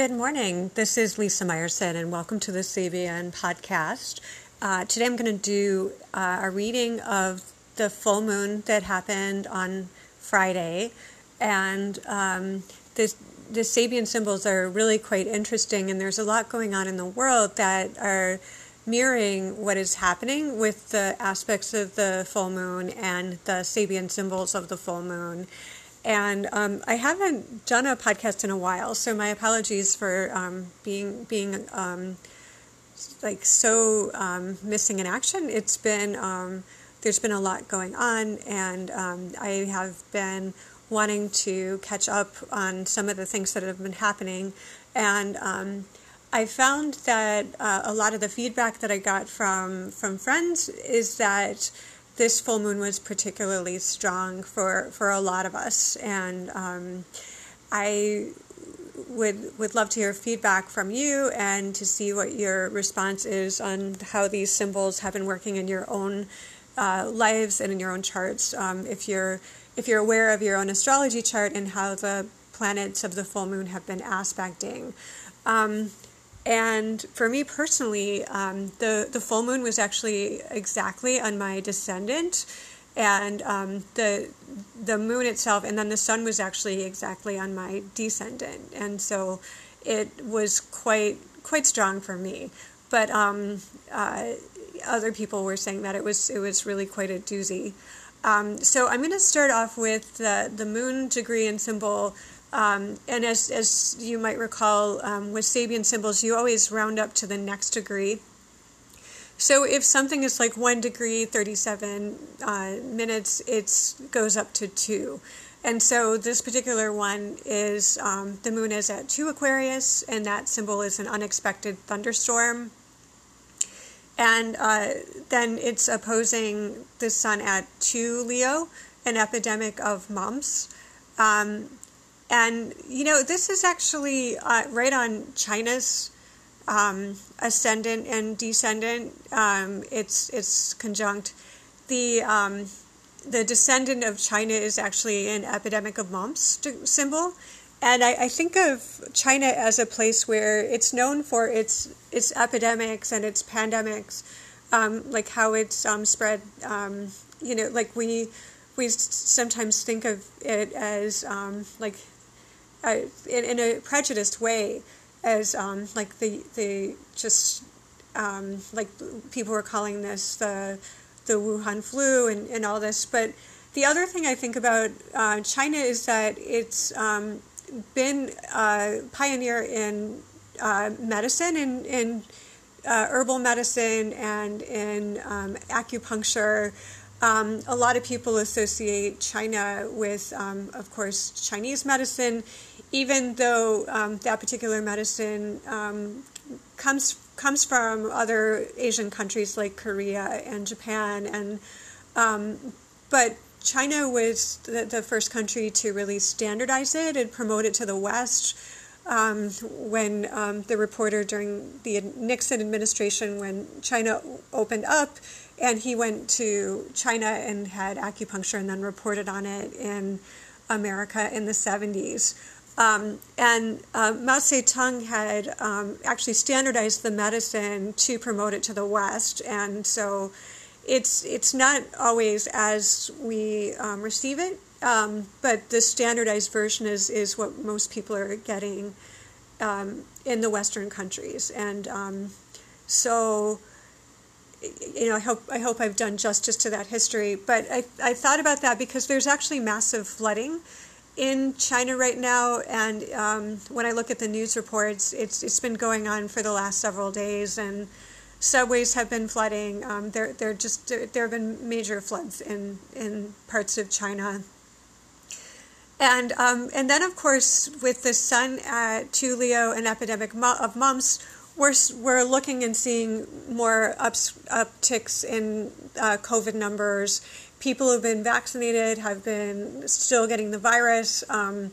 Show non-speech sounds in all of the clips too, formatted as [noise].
Good morning. This is Lisa Meyerson, and welcome to the Sabian podcast. Uh, today I'm going to do uh, a reading of the full moon that happened on Friday. And um, the Sabian symbols are really quite interesting, and there's a lot going on in the world that are mirroring what is happening with the aspects of the full moon and the Sabian symbols of the full moon. And um, I haven't done a podcast in a while, so my apologies for um, being being um, like so um, missing in action. It's been um, there's been a lot going on, and um, I have been wanting to catch up on some of the things that have been happening, and I found that uh, a lot of the feedback that I got from from friends is that this full moon was particularly strong for, for a lot of us. And um, I would would love to hear feedback from you and to see what your response is on how these symbols have been working in your own uh, lives and in your own charts. Um, if you're if you're aware of your own astrology chart and how the planets of the full moon have been aspecting. Um, and for me personally, um, the the full moon was actually exactly on my descendant, and um, the the moon itself, and then the sun was actually exactly on my descendant, and so it was quite quite strong for me. But um, uh, other people were saying that it was it was really quite a doozy. Um, so I'm going to start off with the the moon degree and symbol um, and as, as you might recall, um, with Sabian symbols, you always round up to the next degree. So if something is like 1 degree, 37 uh, minutes, it goes up to 2. And so this particular one is um, the moon is at 2 Aquarius, and that symbol is an unexpected thunderstorm. And uh, then it's opposing the sun at 2 Leo, an epidemic of mumps. Um, and, you know, this is actually uh, right on China's um, ascendant and descendant. Um, it's, it's conjunct. The, um, the descendant of China is actually an epidemic of mumps symbol. And I, I, think of China as a place where it's known for its its epidemics and its pandemics, um, like how it's um, spread. Um, you know, like we we sometimes think of it as like uh, in, in a prejudiced way as um, like the the just um, like people were calling this the the Wuhan flu and, and all this. But the other thing I think about uh, China is that it's um, been a pioneer in uh, medicine and in uh, herbal medicine and in um, acupuncture. Um, a lot of people associate China with, um, of course, Chinese medicine, even though um, that particular medicine um, comes comes from other Asian countries like Korea and Japan, and um, but China was the, the, first country to really standardize it and promote it to the West. Um, when um, the reporter during the Nixon administration, when China opened up, and he went to China and had acupuncture and then reported on it in America in the 70s. Um, and uh, Mao Zedong had um, actually standardized the medicine to promote it to the West, and so it's it's not always as we um, receive it, um, but the standardized version is is what most people are getting um, in the Western countries, and um, so you know, I hope I hope I've done justice to that history. But I I thought about that because there's actually massive flooding in China right now, and um, when I look at the news reports, it's it's been going on for the last several days, and subways have been flooding. Um, there there just there, have been major floods in in parts of China. And um, and then of course with the sun at two Leo, an epidemic of mumps, we're we're looking and seeing more ups, upticks in uh, COVID numbers. People who've been vaccinated have been still getting the virus. Um,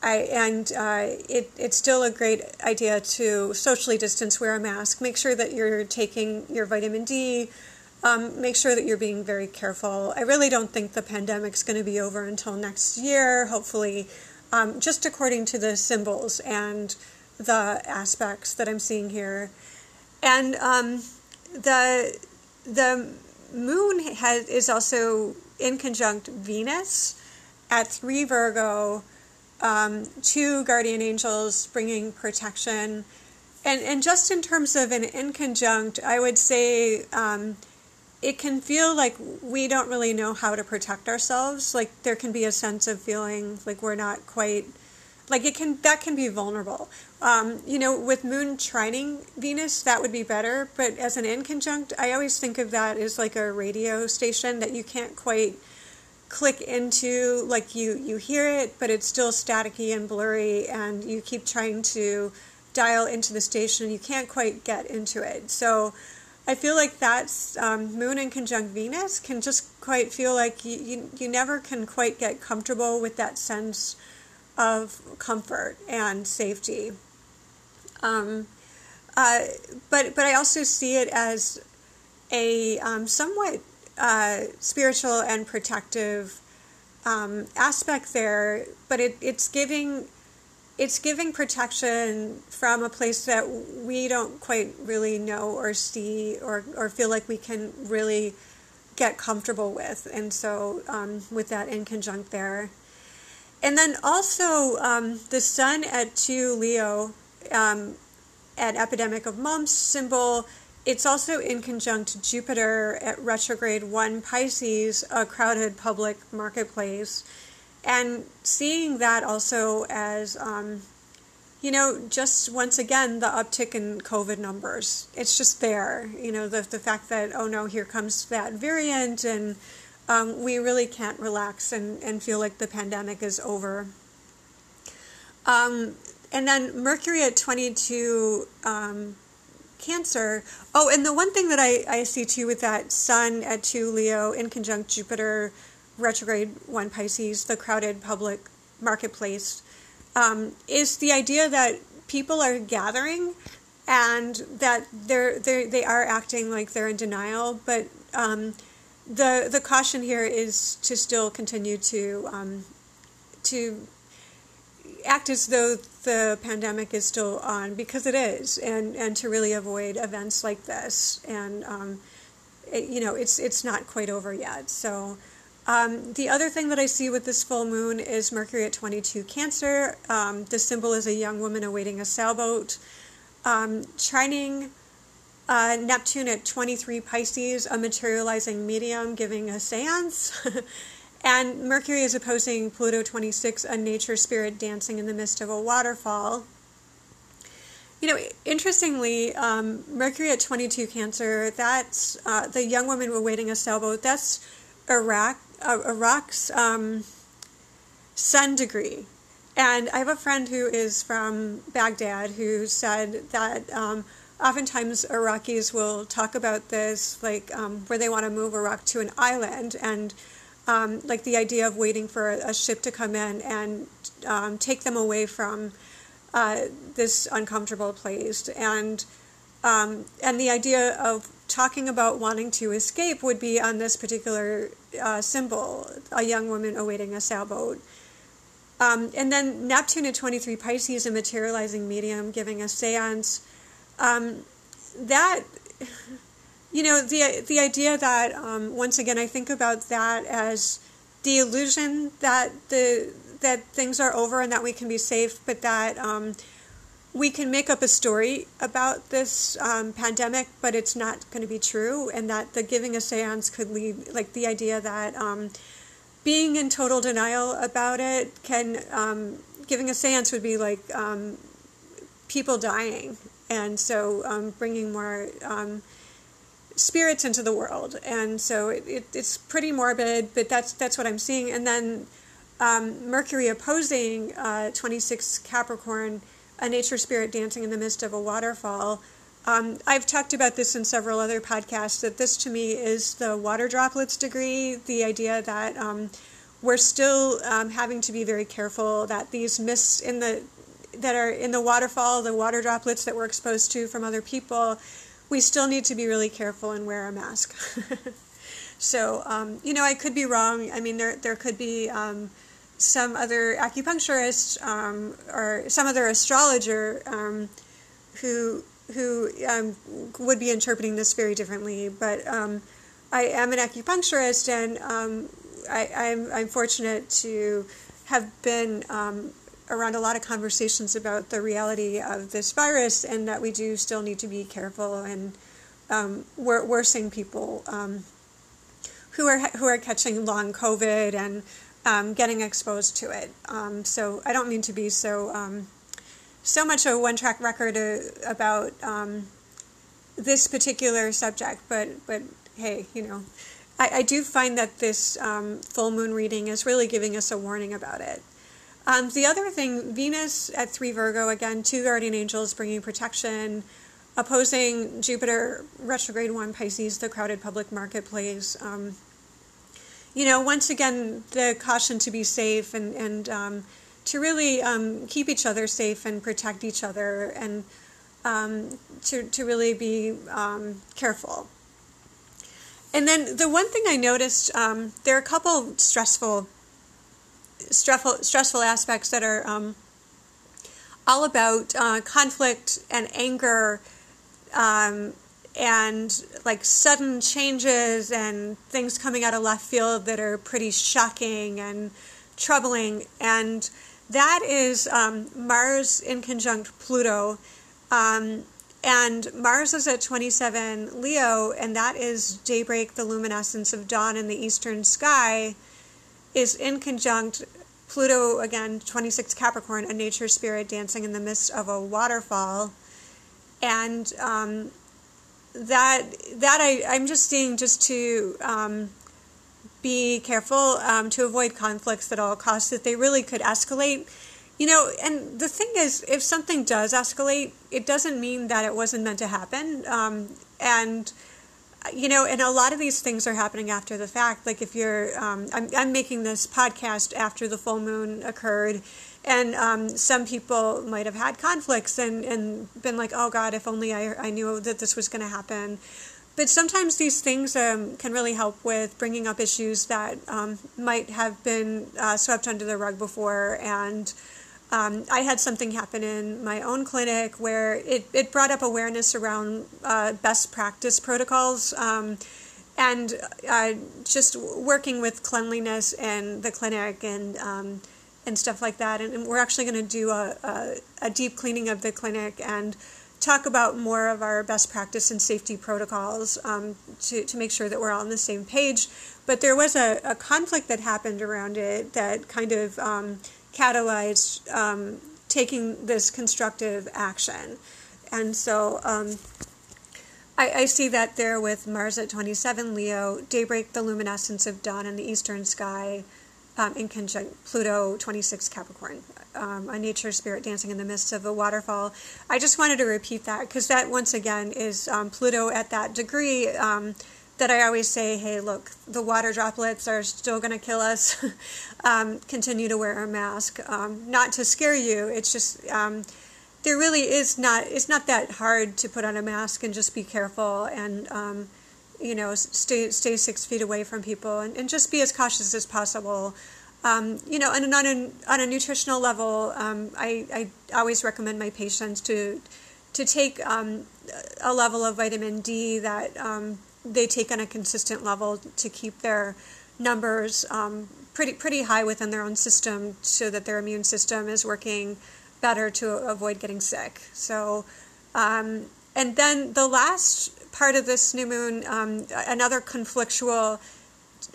I, and uh, it, it's still a great idea to socially distance, wear a mask, make sure that you're taking your vitamin D, um, make sure that you're being very careful. I really don't think the pandemic's going to be over until next year, hopefully, um, just according to the symbols and the aspects that I'm seeing here, and um, the the moon has is also in conjunct Venus at three Virgo, um, two guardian angels bringing protection, and and just in terms of an in conjunct, I would say. Um, it can feel like we don't really know how to protect ourselves. Like there can be a sense of feeling like we're not quite like it can that can be vulnerable. Um, you know, with Moon trining Venus, that would be better. But as an inconjunct, I always think of that as like a radio station that you can't quite click into. Like you you hear it, but it's still staticky and blurry, and you keep trying to dial into the station, you can't quite get into it. So I feel like that's um, Moon in conjunct Venus can just quite feel like you, you, you never can quite get comfortable with that sense of comfort and safety. Um, uh, but but I also see it as a um, somewhat uh, spiritual and protective um, aspect there. But it, it's giving it's giving protection from a place that we don't quite really know or see or, or feel like we can really get comfortable with. And so, um, with that in conjunct there. And then also, um, the sun at 2 Leo, um, at epidemic of mumps symbol, it's also in conjunct Jupiter at retrograde 1 Pisces, a crowded public marketplace and seeing that also as um, you know just once again the uptick in covid numbers. It's just there you know the, the fact that oh no here comes that variant and um, we really can't relax and, and feel like the pandemic is over. Um, and then mercury at 22 um, cancer. Oh and the one thing that I, I see too with that sun at 2 leo in conjunct jupiter retrograde one Pisces, the crowded public marketplace, um, is the idea that people are gathering and that they're, they're they are acting like they're in denial, but um, the the caution here is to still continue to um, to act as though the pandemic is still on because it is, and and to really avoid events like this, and um, it, you know it's it's not quite over yet, so. Um, the other thing that I see with this full moon is Mercury at 22 Cancer. Um, the symbol is a young woman awaiting a sailboat. Um, trining uh, Neptune at 23 Pisces, a materializing medium giving a seance. [laughs] and Mercury is opposing Pluto 26, a nature spirit dancing in the midst of a waterfall. You know, interestingly, um, Mercury at 22 Cancer, that's uh, the young woman awaiting a sailboat, that's Iraq Iraq's um, sun degree. And I have a friend who is from Baghdad who said that um, oftentimes Iraqis will talk about this, like um, where they want to move Iraq to an island, and um, like the idea of waiting for a, ship to come in and um, take them away from uh, this uncomfortable place, and um, and the idea of talking about wanting to escape would be on this particular uh, symbol, a young woman awaiting a sailboat. Um, and then Neptune at 23 Pisces, a materializing medium, giving a seance. Um, that, you know, the, the idea that, um, once again, I think about that as the illusion that the that things are over and that we can be safe, but that um, we can make up a story about this um, pandemic, but it's not going to be true, and that the giving a seance could lead, like the idea that um, being in total denial about it can, um, giving a seance would be like um, people dying, and so um, bringing more um, spirits into the world, and so it, it, it's pretty morbid, but that's that's what I'm seeing, and then Mercury opposing uh, 26 Capricorn a nature spirit dancing in the midst of a waterfall. Um, I've talked about this in several other podcasts that this to me is the water droplets degree, the idea that um, we're still um, having to be very careful that these mists in the that are in the waterfall, the water droplets that we're exposed to from other people, we still need to be really careful and wear a mask. [laughs] so, um, you know, I could be wrong. I mean, there there could be um, some other acupuncturist um, or some other astrologer um, who who um, would be interpreting this very differently. But um, I am an acupuncturist, and um, I, am I'm, I'm fortunate to have been um, around a lot of conversations about the reality of this virus, and that we do still need to be careful. And we're we're seeing people who are who are catching long COVID and um, getting exposed to it. Um, so I don't mean to be so um, so much a one track record uh, about um, this particular subject, but but hey, you know, I, I do find that this um, full moon reading is really giving us a warning about it. Um, the other thing, Venus at three Virgo again, two guardian angels bringing protection opposing Jupiter retrograde one Pisces, the crowded public marketplace. You know, once again, the caution to be safe and, and um, to really um, keep each other safe and protect each other and um, to, to really be um, careful. And then the one thing I noticed, um, there are a couple stressful, stressful, stressful aspects that are um, all about uh, conflict and anger um, and like sudden changes and things coming out of left field that are pretty shocking and troubling. And that is um, Mars in conjunct Pluto. Um, and Mars is at 27 Leo, and that is daybreak, the luminescence of dawn in the eastern sky, is in conjunct Pluto, again, 26 Capricorn, a nature spirit dancing in the midst of a waterfall. And um, that that I I'm just seeing just to um, be careful um, to avoid conflicts at all costs. That they really could escalate. You know, and the thing is, if something does escalate, it doesn't mean that it wasn't meant to happen. Um, and you know, and a lot of these things are happening after the fact. Like if you're, um, I'm, I'm making this podcast after the full moon occurred, and um, some people might have had conflicts and, and been like, oh God, if only I, I knew that this was going to happen. But sometimes these things um, can really help with bringing up issues that um, might have been uh, swept under the rug before. And um, I had something happen in my own clinic where it, it brought up awareness around uh, best practice protocols um, and uh, just working with cleanliness in the clinic and um, and stuff like that. And, and we're actually going to do a, a, a, deep cleaning of the clinic and talk about more of our best practice and safety protocols um, to, to make sure that we're all on the same page. But there was a, a conflict that happened around it that kind of um, catalyzed um, taking this constructive action. And so um, I, I, see that there with Mars at 27 Leo, daybreak, the luminescence of dawn in the eastern sky, um, in conjunct Pluto 26 Capricorn, um, a nature spirit dancing in the midst of a waterfall. I just wanted to repeat that because that once again is um, Pluto at that degree um, that I always say, hey, look, the water droplets are still going to kill us. [laughs] Um, continue to wear a mask, um, not to scare you. It's just there really is not. It's not that hard to put on a mask and just be careful and you know, stay stay six feet away from people and, and just be as cautious as possible. Um, you know, and on a, on a nutritional level, um, I, I always recommend my patients to to take um, a level of vitamin D that um, they take on a consistent level to keep their numbers um, pretty pretty high within their own system, so that their immune system is working better to avoid getting sick. So, um, and then the last part of this new moon, um, another conflictual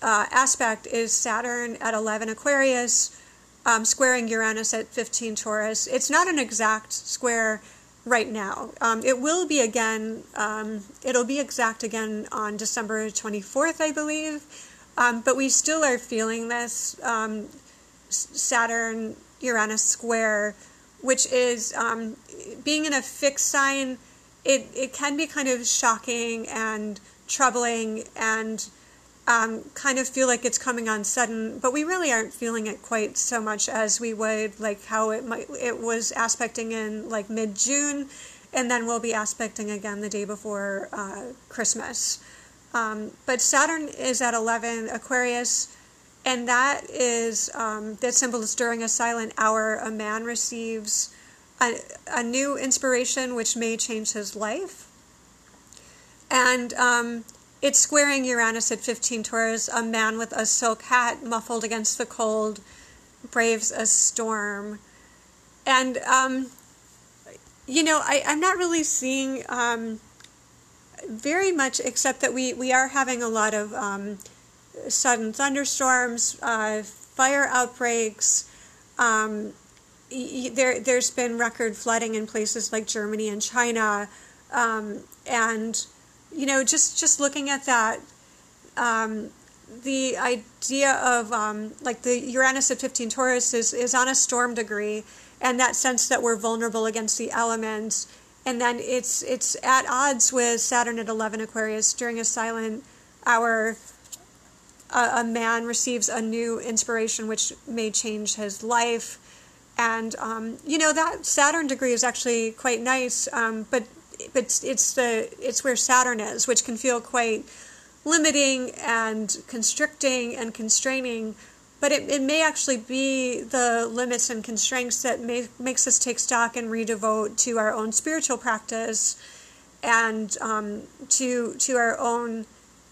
uh, aspect is Saturn at 11 Aquarius, um, squaring Uranus at 15 Taurus. It's not an exact square right now. Um, it will be again, um, it'll be exact again on December 24th, I believe. Um, but we still are feeling this um, Saturn Uranus square, which is being in a fixed sign it, it can be kind of shocking and troubling and um, kind of feel like it's coming on sudden, but we really aren't feeling it quite so much as we would like how it might it was aspecting in like mid June, and then we'll be aspecting again the day before uh, Christmas. Um, but Saturn is at eleven Aquarius, and that is um, that symbol is during a silent hour, a man receives a, a new inspiration which may change his life. And um, it's squaring Uranus at 15 Taurus, a man with a silk hat muffled against the cold braves a storm. And, um, you know, I, I'm not really seeing um, very much except that we, we are having a lot of um, sudden thunderstorms, uh, fire outbreaks. Um, there, there's been record flooding in places like Germany and China. Um, and, you know, just, just looking at that, um, the idea of um, like the Uranus at 15 Taurus is, is on a storm degree, and that sense that we're vulnerable against the elements. And then it's it's at odds with Saturn at 11 Aquarius during a silent hour. A, man receives a new inspiration which may change his life, and um, you know that Saturn degree is actually quite nice, um, but but it's the it's where Saturn is, which can feel quite limiting and constricting and constraining, but it, it may actually be the limits and constraints that may, makes us take stock and redevote to our own spiritual practice and um, to to our own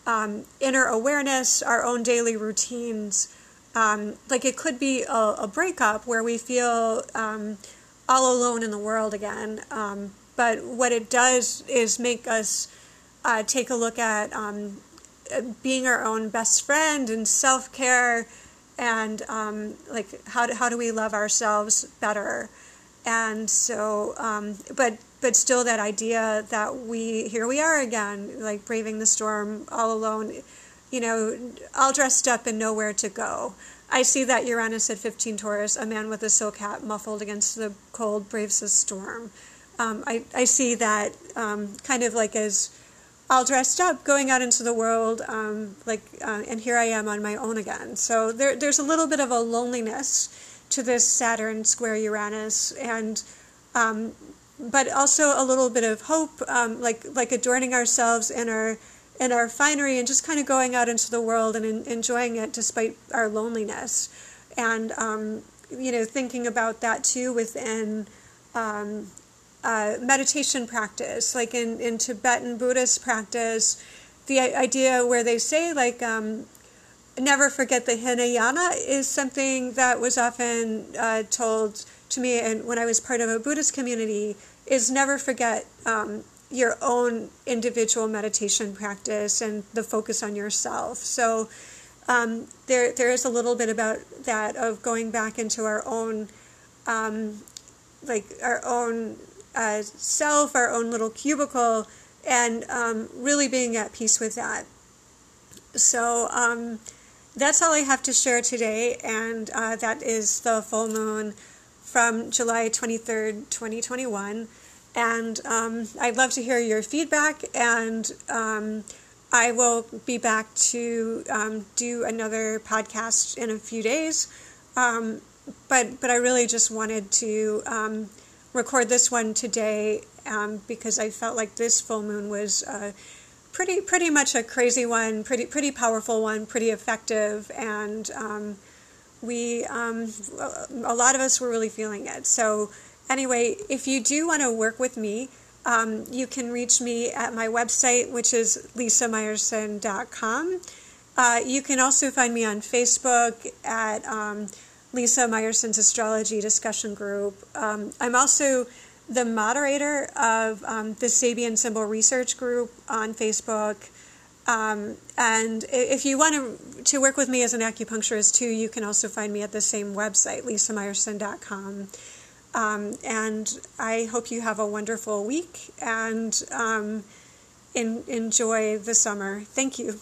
um, inner awareness, our own daily routines. Um, like it could be a, a, breakup where we feel um, all alone in the world again. Um, but what it does is make us uh, take a look at um, being our own best friend and self care and um, like how do, how do we love ourselves better? And so um, but but still that idea that we here we are again like braving the storm all alone you know all dressed up and nowhere to go. I see that uranus at 15 taurus a man with a silk hat muffled against the cold braves a storm um, I, I see that um, kind of like as all dressed up, going out into the world, um, like, uh, and here I am on my own again. So there, there's a little bit of a loneliness to this Saturn square Uranus, and um, but also a little bit of hope, um, like like adorning ourselves in our in our finery and just kind of going out into the world and in, enjoying it despite our loneliness, and um, you know thinking about that too within um, uh, meditation practice, like in, in Tibetan Buddhist practice, the idea where they say, like, um, never forget the Hinayana is something that was often uh, told to me and when I was part of a Buddhist community is never forget um, your own individual meditation practice and the focus on yourself. So um, there there is a little bit about that of going back into our own um, like our own uh, self, our own little cubicle, and um, really being at peace with that. So um, that's all I have to share today, and uh, that is the full moon from July 23rd, 2021. And um, I'd love to hear your feedback, and um, I will be back to um, do another podcast in a few days. Um, but but I really just wanted to record this one today um, because I felt like this full moon was uh, pretty pretty much a crazy one, pretty pretty powerful one, pretty effective, and um, we um, a lot of us were really feeling it. So anyway, if you do want to work with me. Um, you can reach me at my website, which is lisameyerson.com. Uh, you can also find me on Facebook at um, Lisa Meyerson's astrology discussion group. Um, I'm also the moderator of um, the Sabian Symbol Research Group on Facebook. Um, and if you want to, to work with me as an acupuncturist too, you can also find me at the same website, lisameyerson.com. Um, and I hope you have a wonderful week and um, in, enjoy the summer. Thank you.